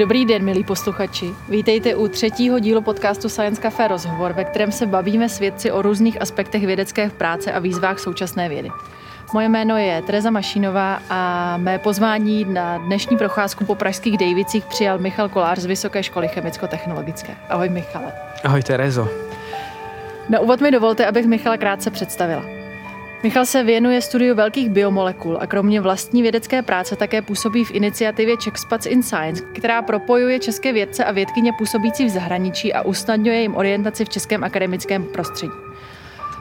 Dobrý den, milí posluchači. Vítejte u třetího dílu podcastu Science Café Rozhovor, ve kterém se bavíme s vědci o různých aspektech vědecké práce a výzvách současné vědy. Moje jméno je Tereza Mašínová a mé pozvání na dnešní procházku po pražských Dejvicích přijal Michal Kolář z Vysoké školy chemicko-technologické. Ahoj Michale. Ahoj Terezo. Na úvod mi dovolte, abych Michala krátce představila. Michal se věnuje studiu velkých biomolekul a kromě vlastní vědecké práce také působí v iniciativě Czechspats in Science, která propojuje české vědce a vědkyně působící v zahraničí a usnadňuje jim orientaci v českém akademickém prostředí.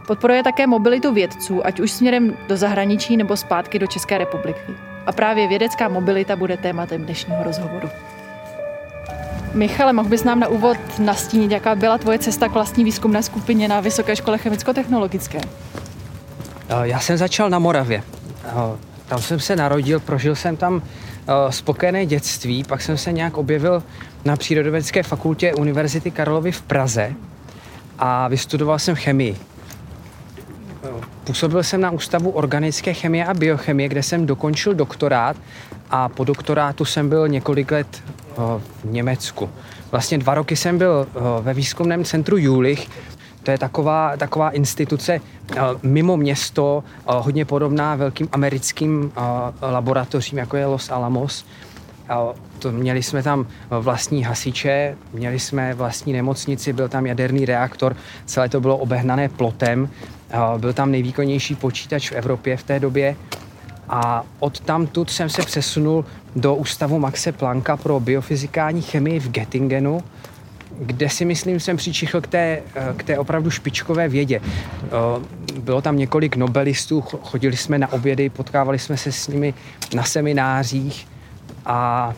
Podporuje také mobilitu vědců, ať už směrem do zahraničí nebo zpátky do České republiky. A právě vědecká mobilita bude tématem dnešního rozhovoru. Michale, mohl bys nám na úvod nastínit, jaká byla tvoje cesta k vlastní výzkumné skupině na Vysoké škole chemicko-technologické? Eh, já jsem začal na Moravě. Eh, tam jsem se narodil, prožil jsem tam eh, spokojené dětství, pak jsem se nějak objevil na Přírodovědecké fakultě Univerzity Karlovy v Praze a vystudoval jsem chemii. Působil jsem na Ústavu organické chemie a biochemie, kde jsem dokončil doktorát a po doktorátu jsem byl několik let v Německu. Vlastně dva roky jsem byl ve výzkumném centru Jülich, to je taková, taková instituce eh, mimo město, eh, hodně podobná velkým americkým eh, laboratořím, jako je Los Alamos. To, měli jsme tam vlastní hasiče, měli jsme vlastní nemocnici, byl tam jaderný reaktor, celé to bylo obehnané plotem, byl tam nejvýkonnější počítač v Evropě v té době. A od tamtud jsem se přesunul do ústavu Maxe Plancka pro biofyzikální chemii v Göttingenu, kde si myslím, jsem přičichl k té, k té opravdu špičkové vědě. Bylo tam několik nobelistů, chodili jsme na obědy, potkávali jsme se s nimi na seminářích a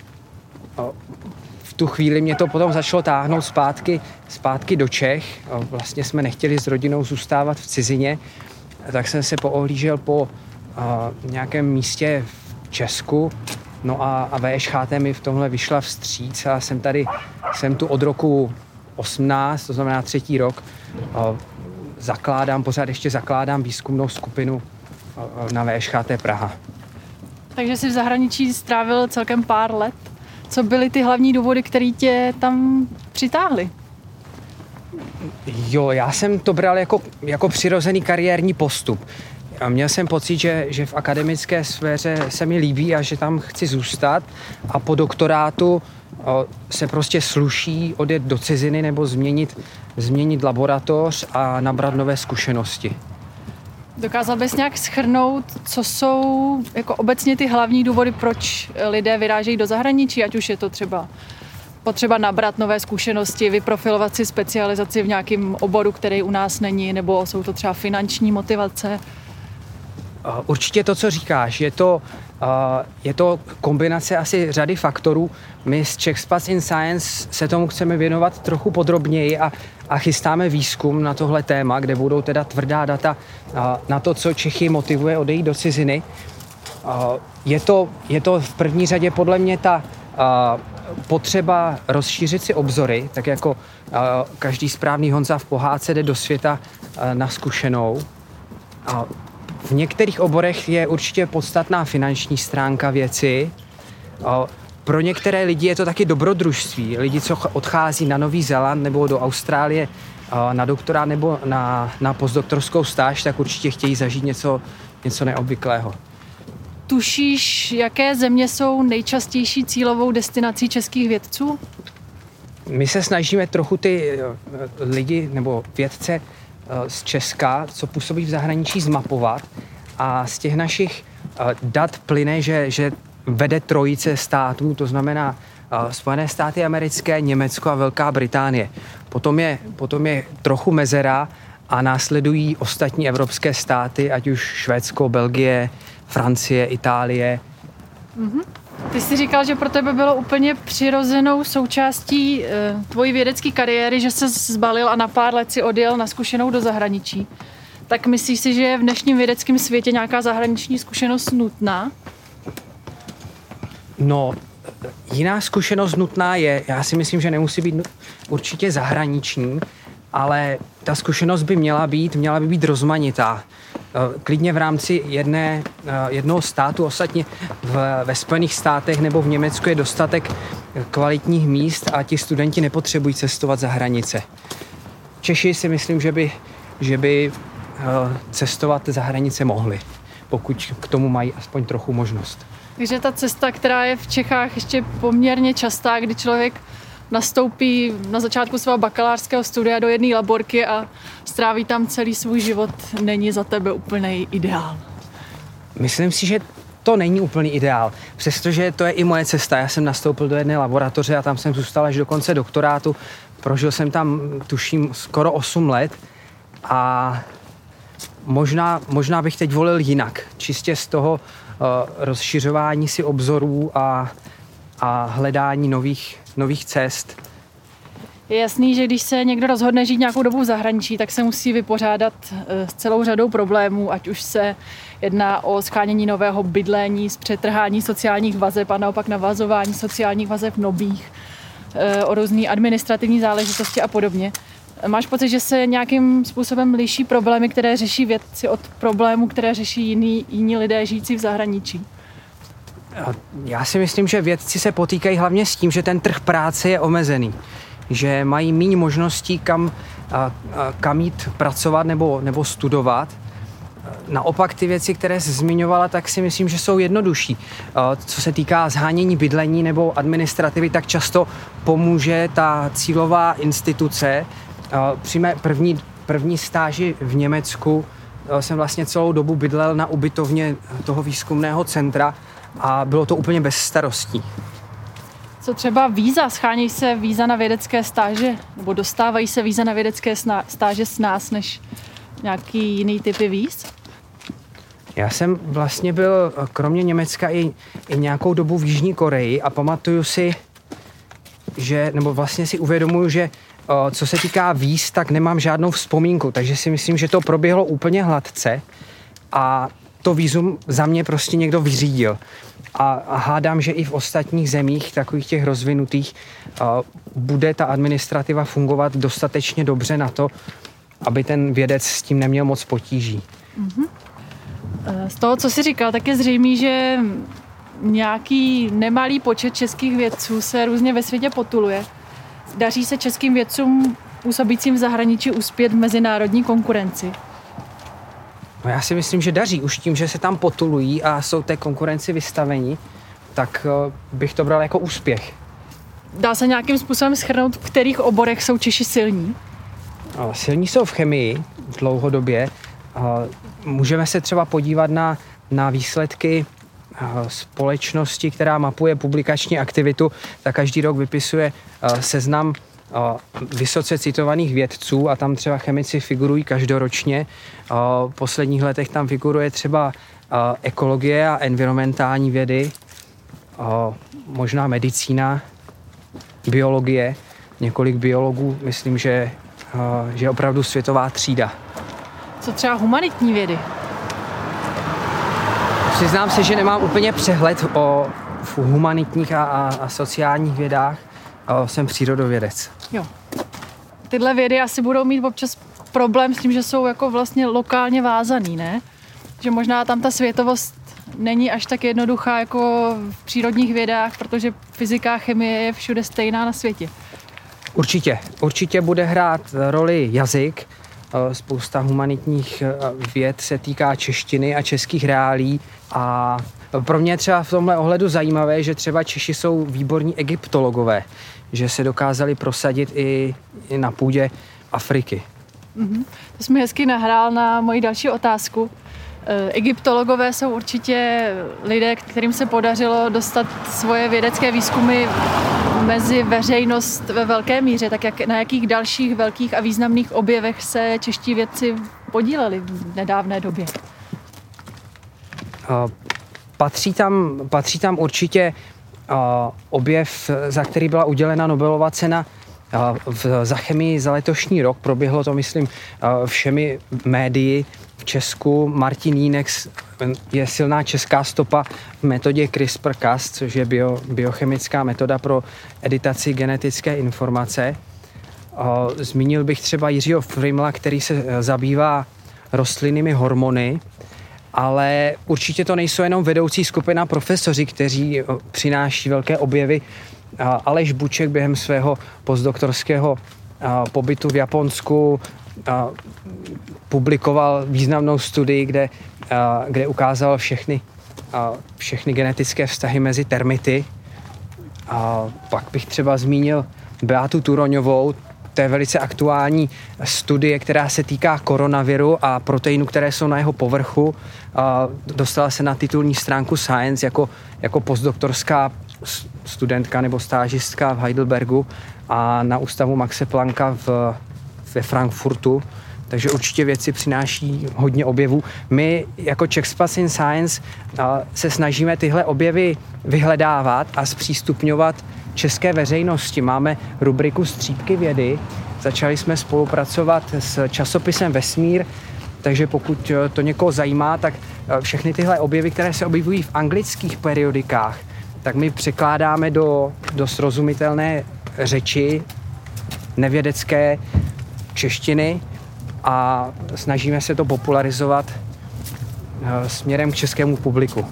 v tu chvíli mě to potom začalo táhnout zpátky, zpátky do Čech. Vlastně jsme nechtěli s rodinou zůstávat v cizině, tak jsem se poohlížel po nějakém místě v Česku, No a, a VŠHT mi v tomhle vyšla vstříc a jsem tady, jsem tu od roku 18, to znamená třetí rok, zakládám, pořád ještě zakládám výzkumnou skupinu na VŠHT Praha. Takže jsi v zahraničí strávil celkem pár let. Co byly ty hlavní důvody, které tě tam přitáhly? Jo, já jsem to bral jako, jako přirozený kariérní postup. A měl jsem pocit, že, že v akademické sféře se mi líbí a že tam chci zůstat a po doktorátu se prostě sluší odjet do ciziny nebo změnit, změnit laboratoř a nabrat nové zkušenosti. Dokázal bys nějak schrnout, co jsou jako obecně ty hlavní důvody, proč lidé vyrážejí do zahraničí, ať už je to třeba potřeba nabrat nové zkušenosti, vyprofilovat si specializaci v nějakém oboru, který u nás není, nebo jsou to třeba finanční motivace? Určitě to, co říkáš, je to, je to kombinace asi řady faktorů. My z Czech Spats in Science se tomu chceme věnovat trochu podrobněji a, a chystáme výzkum na tohle téma, kde budou teda tvrdá data na to, co Čechy motivuje odejít do ciziny. Je to, je to v první řadě podle mě ta potřeba rozšířit si obzory, tak jako každý správný Honza v pohádce jde do světa na zkušenou. V některých oborech je určitě podstatná finanční stránka věci. Pro některé lidi je to taky dobrodružství. Lidi, co odchází na Nový Zéland nebo do Austrálie na doktora nebo na, na postdoktorskou stáž, tak určitě chtějí zažít něco, něco neobvyklého. Tušíš, jaké země jsou nejčastější cílovou destinací českých vědců? My se snažíme trochu ty lidi nebo vědce z Česka, co působí v zahraničí, zmapovat a z těch našich eh, dat plyne, že, že vede trojice států, to znamená eh, Spojené státy americké, Německo a Velká Británie. Potom je, potom je trochu mezera a následují ostatní evropské státy, ať už Švédsko, Belgie, Francie, Itálie. Mm-hmm. Ty jsi říkal, že pro tebe bylo úplně přirozenou součástí e, tvojí vědecké kariéry, že se zbalil a na pár let si odjel na zkušenou do zahraničí. Tak myslíš si, že je v dnešním vědeckém světě nějaká zahraniční zkušenost nutná? No, jiná zkušenost nutná je, já si myslím, že nemusí být určitě zahraniční, ale ta zkušenost by měla být, měla by být rozmanitá. klidně v rámci jedné, jednoho státu, ostatně v, ve Spojených státech nebo v Německu je dostatek kvalitních míst a ti studenti nepotřebují cestovat za hranice. Češi si myslím, že by, že by cestovat za hranice mohli, pokud k tomu mají aspoň trochu možnost. Takže ta cesta, která je v Čechách ještě poměrně častá, kdy člověk nastoupí na začátku svého bakalářského studia do jedné laborky a stráví tam celý svůj život, není za tebe úplný ideál. Myslím si, že to není úplný ideál, přestože to je i moje cesta. Já jsem nastoupil do jedné laboratoře a tam jsem zůstal až do konce doktorátu. Prožil jsem tam, tuším, skoro 8 let a možná, možná bych teď volil jinak. Čistě z toho uh, rozšiřování si obzorů a, a hledání nových, nových cest. Je jasný, že když se někdo rozhodne žít nějakou dobu v zahraničí, tak se musí vypořádat eh, s celou řadou problémů, ať už se jedná o schánění nového bydlení, zpřetrhání sociálních vazeb a naopak navazování sociálních vazeb nových, eh, o různé administrativní záležitosti a podobně. Máš pocit, že se nějakým způsobem liší problémy, které řeší vědci od problémů, které řeší jiní, jiní lidé žijící v zahraničí? Já si myslím, že vědci se potýkají hlavně s tím, že ten trh práce je omezený. Že mají méně možností, kam, kam jít pracovat nebo, nebo studovat. Naopak ty věci, které jsi zmiňovala, tak si myslím, že jsou jednodušší. Co se týká zhánění bydlení nebo administrativy, tak často pomůže ta cílová instituce, při mé první, první stáži v Německu jsem vlastně celou dobu bydlel na ubytovně toho výzkumného centra a bylo to úplně bez starostí. Co třeba víza? Schání se víza na vědecké stáže? Nebo dostávají se víza na vědecké stáže s nás než nějaký jiný typy víz? Já jsem vlastně byl kromě Německa i, i nějakou dobu v Jižní Koreji a pamatuju si, že, nebo vlastně si uvědomuju, že co se týká víz, tak nemám žádnou vzpomínku, takže si myslím, že to proběhlo úplně hladce a to vízum za mě prostě někdo vyřídil. A, hádám, že i v ostatních zemích, takových těch rozvinutých, bude ta administrativa fungovat dostatečně dobře na to, aby ten vědec s tím neměl moc potíží. Mm-hmm. Z toho, co jsi říkal, tak je zřejmé, že nějaký nemalý počet českých vědců se různě ve světě potuluje. Daří se českým vědcům působícím v zahraničí uspět v mezinárodní konkurenci? No já si myslím, že daří. Už tím, že se tam potulují a jsou té konkurenci vystaveni, tak eh, bych to bral jako úspěch. Dá se nějakým způsobem schrnout, v kterých oborech jsou Češi silní? No, silní jsou v chemii dlouhodobě. Můžeme se třeba podívat na, na výsledky společnosti, která mapuje publikační aktivitu, tak každý rok vypisuje seznam vysoce citovaných vědců a tam třeba chemici figurují každoročně. V posledních letech tam figuruje třeba ekologie a environmentální vědy, možná medicína, biologie. Několik biologů, myslím, že, že je opravdu světová třída. Co třeba humanitní vědy? Přiznám se, že nemám úplně přehled o humanitních a, a, a sociálních vědách. O, jsem přírodovědec. Jo. Tyhle vědy asi budou mít občas problém s tím, že jsou jako vlastně lokálně vázaný, ne? Že možná tam ta světovost není až tak jednoduchá jako v přírodních vědách, protože fyzika a chemie je všude stejná na světě. Určitě. Určitě bude hrát roli jazyk. Spousta humanitních věd se týká češtiny a českých reálí a pro mě je třeba v tomhle ohledu zajímavé, že třeba Češi jsou výborní egyptologové, že se dokázali prosadit i, i na půdě Afriky. Mm-hmm. To jsme hezky nahrál na moji další otázku. E, egyptologové jsou určitě lidé, kterým se podařilo dostat svoje vědecké výzkumy mezi veřejnost ve velké míře. Tak jak, na jakých dalších velkých a významných objevech se čeští vědci podíleli v nedávné době? Patří tam, patří tam určitě objev, za který byla udělena Nobelova cena v, za chemii za letošní rok. Proběhlo to, myslím, všemi médii v Česku. Martin Jínek je silná česká stopa v metodě CRISPR-Cas, což je bio, biochemická metoda pro editaci genetické informace. Zmínil bych třeba Jiřího Frimla, který se zabývá rostlinnými hormony, ale určitě to nejsou jenom vedoucí skupina profesoři, kteří eh, přináší velké objevy. Aleš Buček během svého postdoktorského pobytu v Japonsku publikoval významnou studii, kde, kde ukázal všechny, všechny genetické vztahy mezi termity. A pak bych třeba zmínil Beatu Turoňovou, to je velice aktuální studie, která se týká koronaviru a proteinů, které jsou na jeho povrchu. Dostala se na titulní stránku Science jako, jako postdoktorská studentka nebo stážistka v Heidelbergu a na ústavu Maxe Plancka v, ve Frankfurtu. Takže určitě věci přináší hodně objevů. My jako Czech Space in Science se snažíme tyhle objevy vyhledávat a zpřístupňovat české veřejnosti. Máme rubriku Střípky vědy. Začali jsme spolupracovat s časopisem Vesmír, takže pokud to někoho zajímá, tak všechny tyhle objevy, které se objevují v anglických periodikách, tak my překládáme do, do srozumitelné řeči nevědecké češtiny a snažíme se to popularizovat eh, směrem k českému publiku.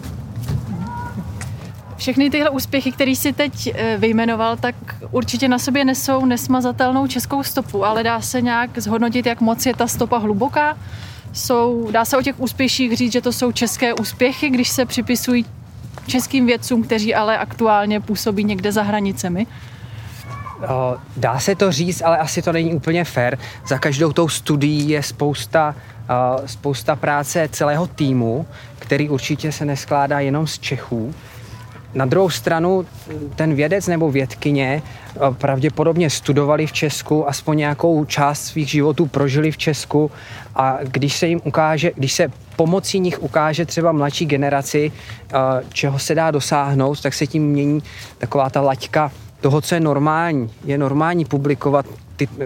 Všechny tyhle úspěchy, které si teď eh, vyjmenoval, tak určitě na sobě nesou nesmazatelnou českou stopu, ale dá se nějak zhodnotit, jak moc je ta stopa hluboká. Jsou, dá se o těch úspěších říct, že to jsou české úspěchy, když se připisují českým vědcům, kteří ale aktuálně působí někde za hranicemi? Dá se to říct, ale asi to není úplně fair. Za každou tou studií je spousta, spousta práce celého týmu, který určitě se neskládá jenom z Čechů. Na druhou stranu ten vědec nebo vědkyně pravděpodobně studovali v Česku, aspoň nějakou část svých životů prožili v Česku a když se jim ukáže, když se pomocí nich ukáže třeba mladší generaci, čeho se dá dosáhnout, tak se tím mění taková ta laťka toho, co je normální. Je normální publikovat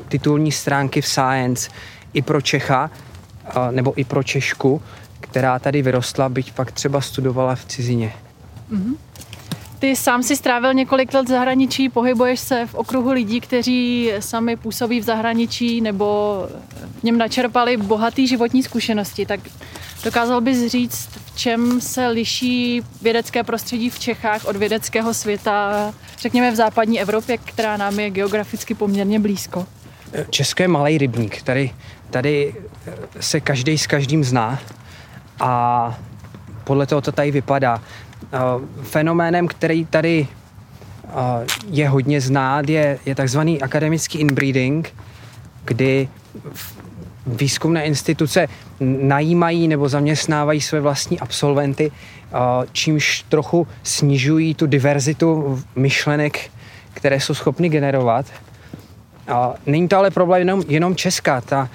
titulní stránky v Science i pro Čecha, nebo i pro Češku, která tady vyrostla, byť pak třeba studovala v cizině. Mm-hmm. Ty sám si strávil několik let v zahraničí, pohybuješ se v okruhu lidí, kteří sami působí v zahraničí nebo v něm načerpali bohatý životní zkušenosti. Tak dokázal bys říct, v čem se liší vědecké prostředí v Čechách od vědeckého světa, řekněme v západní Evropě, která nám je geograficky poměrně blízko? České malý rybník. Tady, tady se každý s každým zná a podle toho to tady vypadá. Fenoménem, který tady je hodně znát, je, je takzvaný akademický inbreeding, kdy výzkumné instituce najímají nebo zaměstnávají své vlastní absolventy, čímž trochu snižují tu diverzitu myšlenek, které jsou schopny generovat. Není to ale problém jenom, jenom Česká. Ta,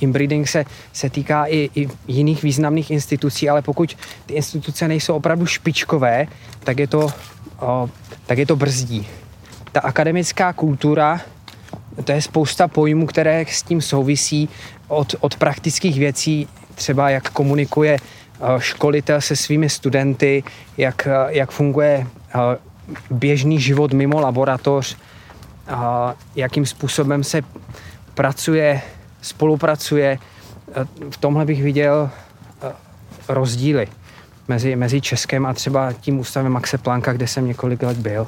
inbreeding se, se týká i, i jiných významných institucí, ale pokud ty instituce nejsou opravdu špičkové, tak je to, o, tak je to brzdí. Ta akademická kultura, to je spousta pojmů, které s tím souvisí od, od praktických věcí, třeba jak komunikuje školitel se svými studenty, jak, jak funguje běžný život mimo laboratoř, jakým způsobem se pracuje spolupracuje. Eh, v tomhle bych viděl eh, rozdíly mezi, mezi Českem a třeba tím ústavem Maxe Planka, kde jsem několik let byl.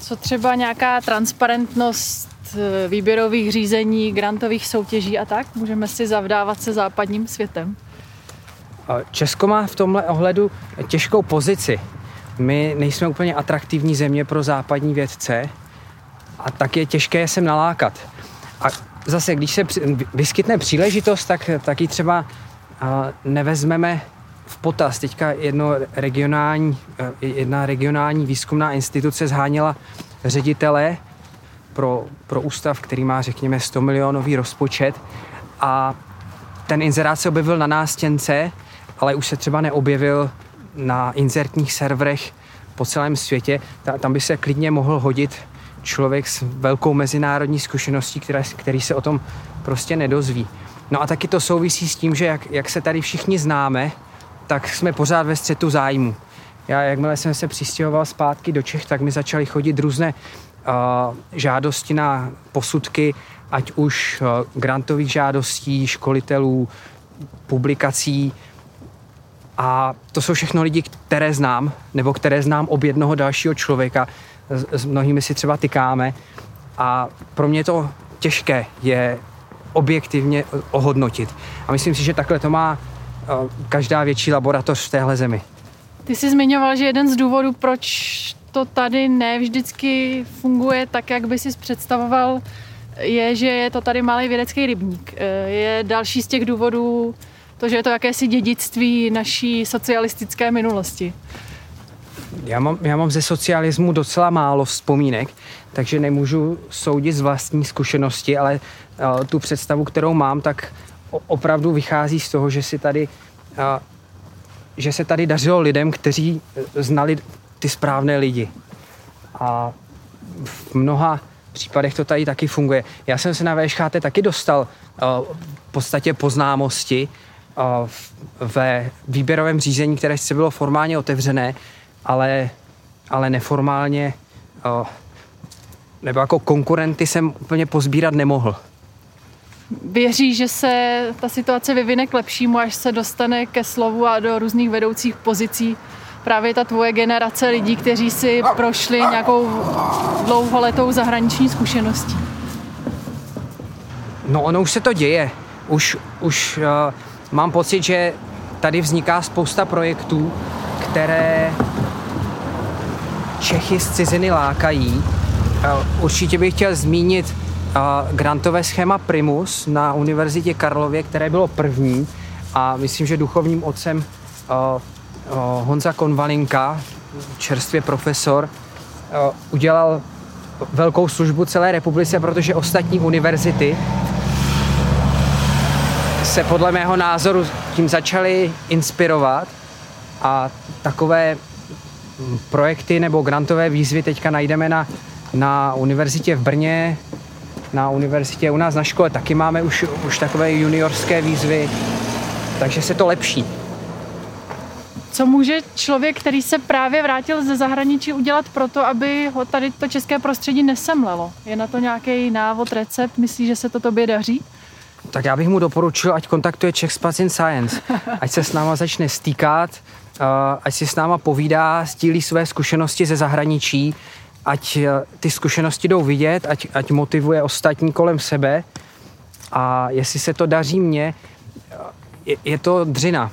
Co třeba nějaká transparentnost eh, výběrových řízení, grantových soutěží a tak? Můžeme si zavdávat se západním světem? Česko má v tomhle ohledu těžkou pozici. My nejsme úplně atraktivní země pro západní vědce a tak je těžké sem nalákat. A zase, když se vyskytne příležitost, tak, tak ji třeba nevezmeme v potaz. Teďka jedno regionální, e, jedna regionální výzkumná instituce zháněla ředitele pro, pro ústav, který má, řekněme, 100 milionový rozpočet a ten inzerát se objevil na nástěnce, ale už se třeba neobjevil na inzertních serverech po celém světě. Tam by se klidně mohl hodit člověk s velkou mezinárodní zkušeností, které, který se o tom prostě nedozví. No a taky to souvisí s tím, že jak, jak se tady všichni známe, tak jsme pořád ve střetu zájmu. Já, jakmile jsem se přistěhoval zpátky do Čech, tak mi začaly chodit různé uh, žádosti na posudky ať už eh, grantových žádostí, školitelů, publikací. A to jsou všechno lidi, které znám, nebo které znám ob jednoho dalšího člověka. S, mnohými si třeba tykáme. A pro mě to těžké je objektivně ohodnotit. A myslím si, že takhle to má eh, každá větší laboratoř v téhle zemi. Ty jsi zmiňoval, že jeden z důvodů, proč to tady ne vždycky funguje tak, jak by si představoval, je, že je to tady malý vědecký rybník. Eh, je další z těch důvodů to, že je to jakési dědictví naší socialistické minulosti. Já mám, já mám ze socialismu docela málo vzpomínek, takže nemůžu soudit z vlastní zkušenosti, ale uh, tu představu, kterou mám, tak opravdu vychází z toho, že si tady uh, že se tady dařilo lidem, kteří znali ty správné lidi. A v mnoha případech to tady taky funguje. Já jsem se na VŠHT taky dostal uh, v podstatě poznámosti uh, ve výběrovém řízení, které se bylo formálně otevřené, ale, ale neformálně uh, nebo jako konkurenty jsem úplně pozbírat nemohl. Věří, že se ta situace vyvine k lepšímu, až se dostane ke slovu a do různých vedoucích pozicí právě ta tvoje generace lidí, kteří si prošli nějakou dlouholetou zahraniční zkušeností? No ono už se to děje. Už, už uh, mám pocit, že tady vzniká spousta projektů, které Čechy z ciziny lákají. Určitě bych chtěl zmínit grantové schéma Primus na Univerzitě Karlově, které bylo první a myslím, že duchovním otcem Honza Konvalinka, čerstvě profesor, udělal velkou službu celé republice, protože ostatní univerzity se podle mého názoru tím začaly inspirovat a takové projekty nebo grantové výzvy teďka najdeme na, na univerzitě v Brně, na univerzitě u nás na škole taky máme už, už takové juniorské výzvy, takže se to lepší. Co může člověk, který se právě vrátil ze zahraničí, udělat pro to, aby ho tady to české prostředí nesemlelo? Je na to nějaký návod, recept? Myslíš, že se to tobě daří? Tak já bych mu doporučil, ať kontaktuje Czech Space in Science, ať se s náma začne stýkat, ať si s náma povídá, sdílí své zkušenosti ze zahraničí, ať e, ty zkušenosti jdou vidět, ať, ať motivuje ostatní kolem sebe a jestli se to daří mně, je, je to dřina.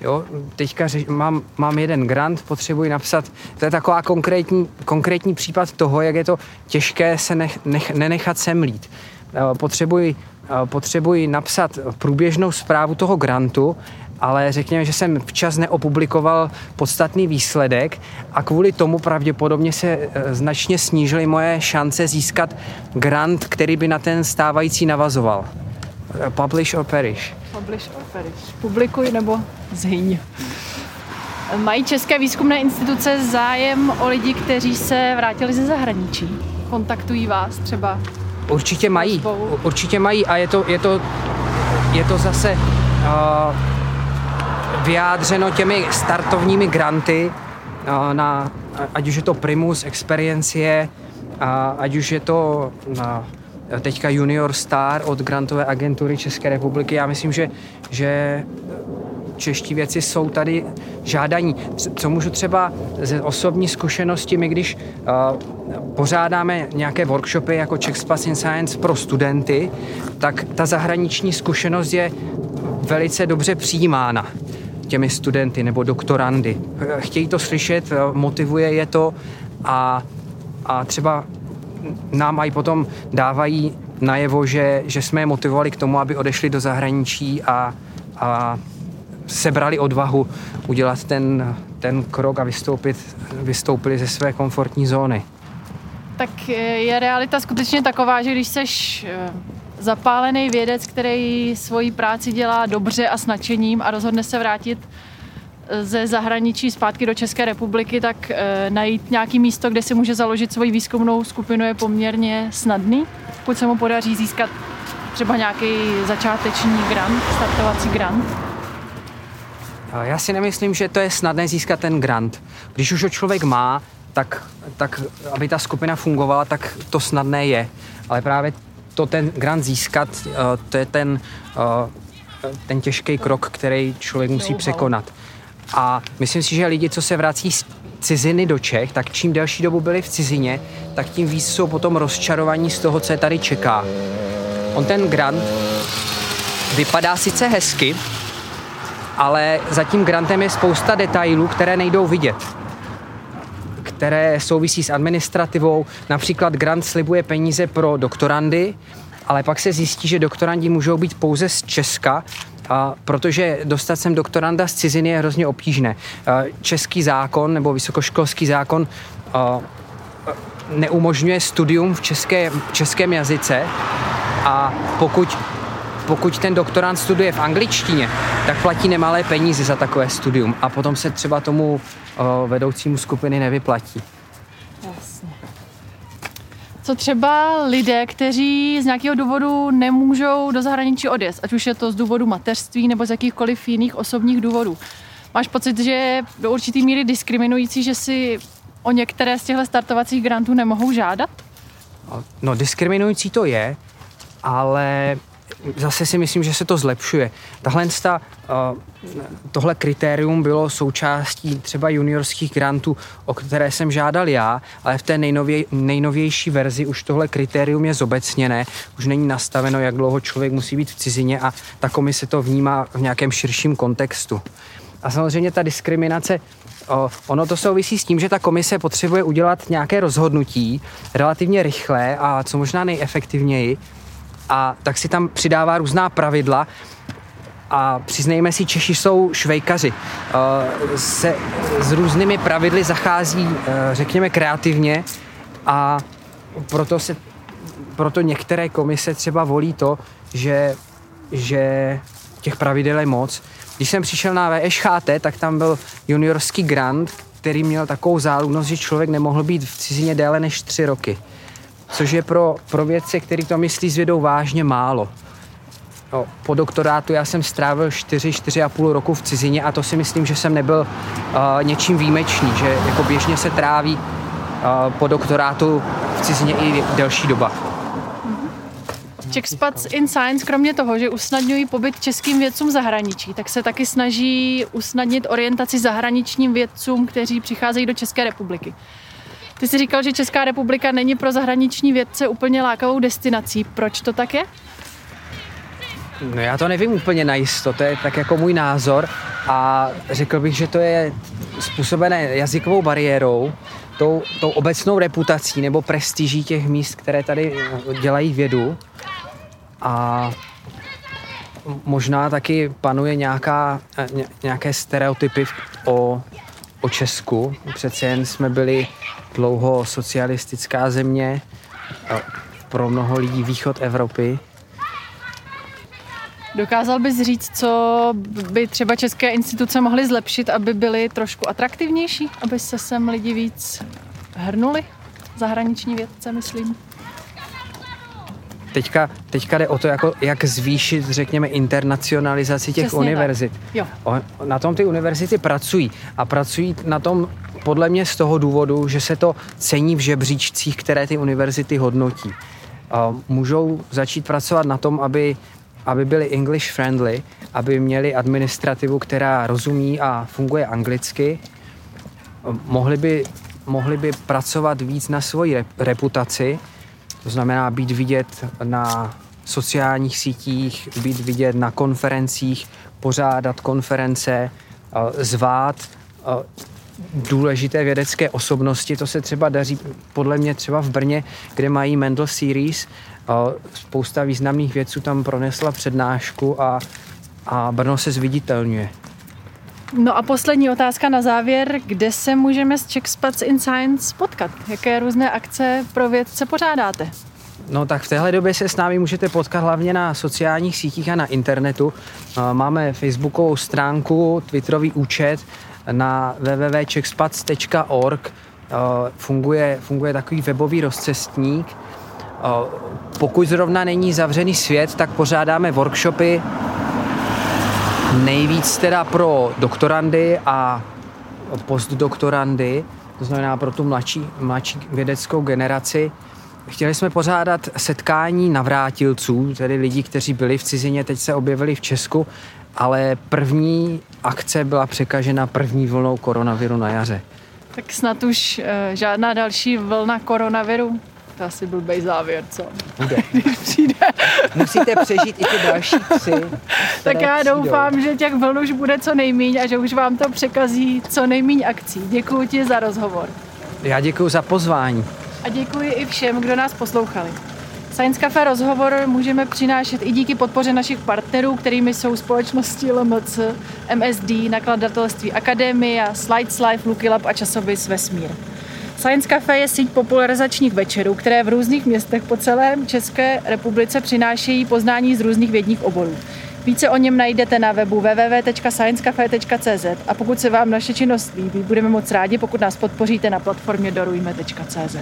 Jo, teďka řeš, mám, mám jeden grant, potřebuji napsat, to je taková konkrétní, konkrétní případ toho, jak je to těžké se nech, nech, nenechat semlít. Eh, potřebuji, eh, potřebuji napsat průběžnou zprávu toho grantu, ale řekněme, že jsem včas neopublikoval podstatný výsledek a kvůli tomu pravděpodobně se eh, značně snížily moje šance získat grant, který by na ten stávající navazoval. Publish or perish. Publish or perish. Publikuj nebo zhyň. Mají české výzkumné instituce zájem o lidi, kteří se vrátili ze zahraničí? Kontaktují vás třeba? Určitě mají. Určitě mají a je to, je to, je to zase uh, vyjádřeno těmi startovními granty na, ať už je to Primus, Experiencie, uh, ať už je to uh, teďka Junior Star od grantové agentury České republiky. Já myslím, že, že čeští věci jsou tady žádaní. Co můžu třeba ze osobní zkušenosti, my když pořádáme nějaké workshopy jako Czech Space in Science pro studenty, tak ta zahraniční zkušenost je velice dobře přijímána těmi studenty nebo doktorandy. Chtějí to slyšet, motivuje je to a, a třeba nám aj potom dávají najevo, že, že jsme je motivovali k tomu, aby odešli do zahraničí a, a sebrali odvahu udělat ten, ten krok a vystoupit, vystoupili ze své komfortní zóny. Tak je realita skutečně taková, že když seš eh, zapálený vědec, který svoji práci dělá dobře a s nadšením a rozhodne se vrátit ze zahraničí zpátky do České republiky, tak e, najít nějaký místo, kde si může založit svoji výzkumnou skupinu je poměrně snadný, pokud se mu podaří získat třeba nějaký začáteční grant, startovací grant. Já si nemyslím, že to je snadné získat ten grant. Když už ho člověk má, tak, tak aby ta skupina fungovala, tak to snadné je. Ale právě to ten grant získat, to je ten, ten těžký krok, který člověk musí překonat. A myslím si, že lidi, co se vrací z ciziny do Čech, tak čím delší dobu byli v cizině, tak tím víc jsou potom rozčarovaní z toho, co je tady čeká. On ten grant vypadá sice hezky, ale za tím grantem je spousta detailů, které nejdou vidět které souvisí s administrativou. Například grant slibuje peníze pro doktorandy, ale pak se zjistí, že doktorandi můžou být pouze z Česka, a protože dostat sem doktoranda z ciziny je hrozně obtížné. Český zákon nebo vysokoškolský zákon neumožňuje studium v české, českém jazyce a pokud pokud ten doktorant studuje v angličtině, tak platí nemalé peníze za takové studium a potom se třeba tomu o, vedoucímu skupiny nevyplatí. Jasně. Co třeba lidé, kteří z nějakého důvodu nemůžou do zahraničí odjet, ať už je to z důvodu mateřství nebo z jakýchkoliv jiných osobních důvodů. Máš pocit, že je do určitý míry diskriminující, že si o některé z těchto startovacích grantů nemohou žádat? No, diskriminující to je, ale zase si myslím, že se to zlepšuje. Tahle sta, uh, tohle kritérium bylo součástí třeba juniorských grantů, o které jsem žádal já, ale v té nejnově, nejnovější verzi už tohle kritérium je zobecněné, už není nastaveno, jak dlouho člověk musí být v cizině a ta komise to vnímá v nějakém širším kontextu. A samozřejmě ta diskriminace ono to souvisí s tím, že ta komise potřebuje udělat nějaké rozhodnutí relativně rychle a co možná nejefektivněji, a tak si tam přidává různá pravidla a přiznejme si, Češi jsou švejkaři. Eh, se s různými pravidly zachází, eh, řekněme, kreativně a proto, se, proto některé komise třeba volí to, že, že těch pravidel je moc. Když jsem přišel na VŠHT, tak tam byl juniorský grant, který měl takovou záludnost, že člověk nemohl být v cizině déle než tři roky což je pro, pro vědce, který to myslí s vědou vážně málo. No, po doktorátu já jsem strávil 4-4,5 roku v cizině a to si myslím, že jsem nebyl uh, něčím výjimečný, že jako běžně se tráví uh, po doktorátu v cizině i delší doba. Czechspats in Science kromě toho, že usnadňují pobyt českým vědcům zahraničí, tak se taky snaží usnadnit orientaci zahraničním vědcům, kteří přicházejí do České republiky. Ty jsi říkal, že Česká republika není pro zahraniční vědce úplně lákavou destinací. Proč to tak je? No já to nevím úplně najisto, to je tak jako můj názor a řekl bych, že to je způsobené jazykovou bariérou, tou, tou obecnou reputací nebo prestiží těch míst, které tady dělají vědu a možná taky panuje nějaká, nějaké stereotypy o, o Česku. Přece jen jsme byli dlouho socialistická země, pro mnoho lidí východ Evropy. Dokázal bys říct, co by třeba české instituce mohly zlepšit, aby byly trošku atraktivnější, aby se sem lidi víc hrnuli? Zahraniční vědce, myslím. Teďka, teďka jde o to, jako, jak zvýšit, řekněme, internacionalizaci těch Přesně univerzit. Jo. na tom ty univerzity pracují a pracují na tom podle mě z toho důvodu, že se to cení v žebříčcích, které ty univerzity hodnotí. Můžou začít pracovat na tom, aby, aby byly English friendly, aby měli administrativu, která rozumí a funguje anglicky. Mohli by, mohli by pracovat víc na svoji reputaci, to znamená být vidět na sociálních sítích, být vidět na konferencích, pořádat konference, zvát důležité vědecké osobnosti. To se třeba daří podle mě třeba v Brně, kde mají Mendel Series. Spousta významných vědců tam pronesla přednášku a, a Brno se zviditelňuje. No a poslední otázka na závěr. Kde se můžeme s Czechspats in Science potkat? Jaké různé akce pro vědce pořádáte? No tak v téhle době se s námi můžete potkat hlavně na sociálních sítích a na internetu. Máme facebookovou stránku, twitterový účet, na www.czechspats.org funguje, funguje takový webový rozcestník. Pokud zrovna není zavřený svět, tak pořádáme workshopy nejvíc teda pro doktorandy a postdoktorandy, to znamená pro tu mladší, mladší vědeckou generaci. chtěli jsme pořádat setkání navrátilců, tedy lidí, kteří byli v cizině, teď se objevili v Česku, ale první akce byla překažena první vlnou koronaviru na jaře. Tak snad už uh, žádná další vlna koronaviru. To asi blbej závěr, co? Bude. Když přijde. Musíte přežít i ty další tři. Tak já přijdou. doufám, že těch vln už bude co nejmíň a že už vám to překazí co nejmíň akcí. Děkuji ti za rozhovor. Já děkuji za pozvání. A děkuji i všem, kdo nás poslouchali. Science Cafe rozhovor můžeme přinášet i díky podpoře našich partnerů, kterými jsou společnosti LMC, MSD, nakladatelství Akademia, Slides Life, Lucky Lab a časopis Vesmír. Science Cafe je síť popularizačních večerů, které v různých městech po celém České republice přinášejí poznání z různých vědních oborů. Více o něm najdete na webu www.sciencecafe.cz a pokud se vám naše činnost líbí, budeme moc rádi, pokud nás podpoříte na platformě dorujme.cz.